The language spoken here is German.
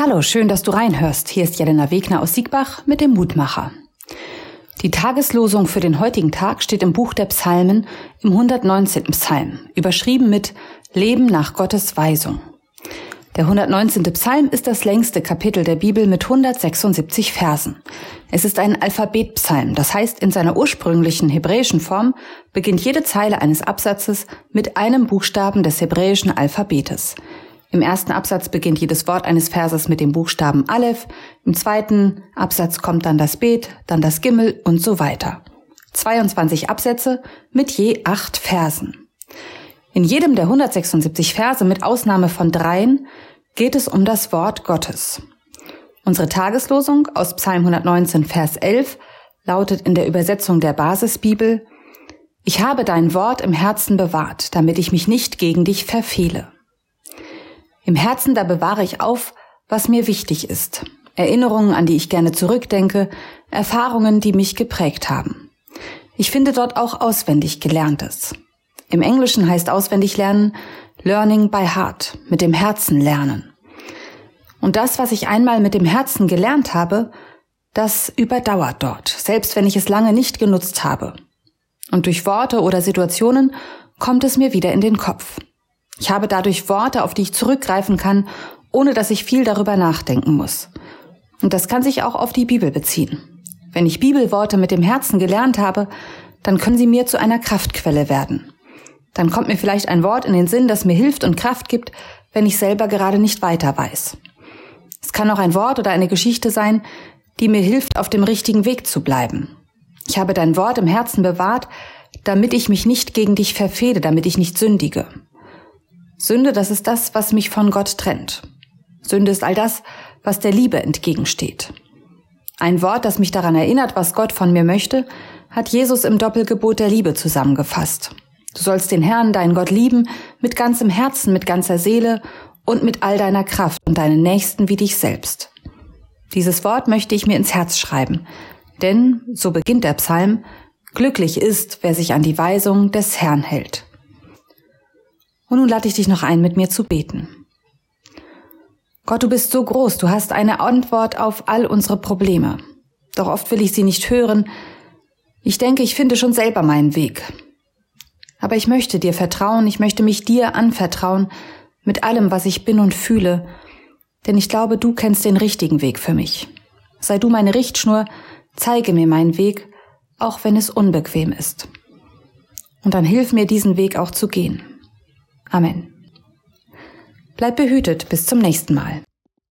Hallo, schön, dass du reinhörst. Hier ist Jelena Wegner aus Siegbach mit dem Mutmacher. Die Tageslosung für den heutigen Tag steht im Buch der Psalmen im 119. Psalm, überschrieben mit Leben nach Gottes Weisung. Der 119. Psalm ist das längste Kapitel der Bibel mit 176 Versen. Es ist ein Alphabetpsalm, das heißt, in seiner ursprünglichen hebräischen Form beginnt jede Zeile eines Absatzes mit einem Buchstaben des hebräischen Alphabetes. Im ersten Absatz beginnt jedes Wort eines Verses mit dem Buchstaben Aleph, im zweiten Absatz kommt dann das Bet, dann das Gimmel und so weiter. 22 Absätze mit je acht Versen. In jedem der 176 Verse mit Ausnahme von dreien geht es um das Wort Gottes. Unsere Tageslosung aus Psalm 119, Vers 11 lautet in der Übersetzung der Basisbibel, Ich habe dein Wort im Herzen bewahrt, damit ich mich nicht gegen dich verfehle. Im Herzen da bewahre ich auf, was mir wichtig ist. Erinnerungen, an die ich gerne zurückdenke, Erfahrungen, die mich geprägt haben. Ich finde dort auch auswendig Gelerntes. Im Englischen heißt auswendig lernen Learning by Heart, mit dem Herzen lernen. Und das, was ich einmal mit dem Herzen gelernt habe, das überdauert dort, selbst wenn ich es lange nicht genutzt habe. Und durch Worte oder Situationen kommt es mir wieder in den Kopf. Ich habe dadurch Worte, auf die ich zurückgreifen kann, ohne dass ich viel darüber nachdenken muss. Und das kann sich auch auf die Bibel beziehen. Wenn ich Bibelworte mit dem Herzen gelernt habe, dann können sie mir zu einer Kraftquelle werden. Dann kommt mir vielleicht ein Wort in den Sinn, das mir hilft und Kraft gibt, wenn ich selber gerade nicht weiter weiß. Es kann auch ein Wort oder eine Geschichte sein, die mir hilft, auf dem richtigen Weg zu bleiben. Ich habe dein Wort im Herzen bewahrt, damit ich mich nicht gegen dich verfehle, damit ich nicht sündige. Sünde, das ist das, was mich von Gott trennt. Sünde ist all das, was der Liebe entgegensteht. Ein Wort, das mich daran erinnert, was Gott von mir möchte, hat Jesus im Doppelgebot der Liebe zusammengefasst. Du sollst den Herrn, deinen Gott lieben, mit ganzem Herzen, mit ganzer Seele und mit all deiner Kraft und deinen Nächsten wie dich selbst. Dieses Wort möchte ich mir ins Herz schreiben, denn, so beginnt der Psalm, glücklich ist, wer sich an die Weisung des Herrn hält. Und nun lade ich dich noch ein, mit mir zu beten. Gott, du bist so groß, du hast eine Antwort auf all unsere Probleme. Doch oft will ich sie nicht hören. Ich denke, ich finde schon selber meinen Weg. Aber ich möchte dir vertrauen, ich möchte mich dir anvertrauen, mit allem, was ich bin und fühle, denn ich glaube, du kennst den richtigen Weg für mich. Sei du meine Richtschnur, zeige mir meinen Weg, auch wenn es unbequem ist. Und dann hilf mir, diesen Weg auch zu gehen. Amen. Bleib behütet bis zum nächsten Mal.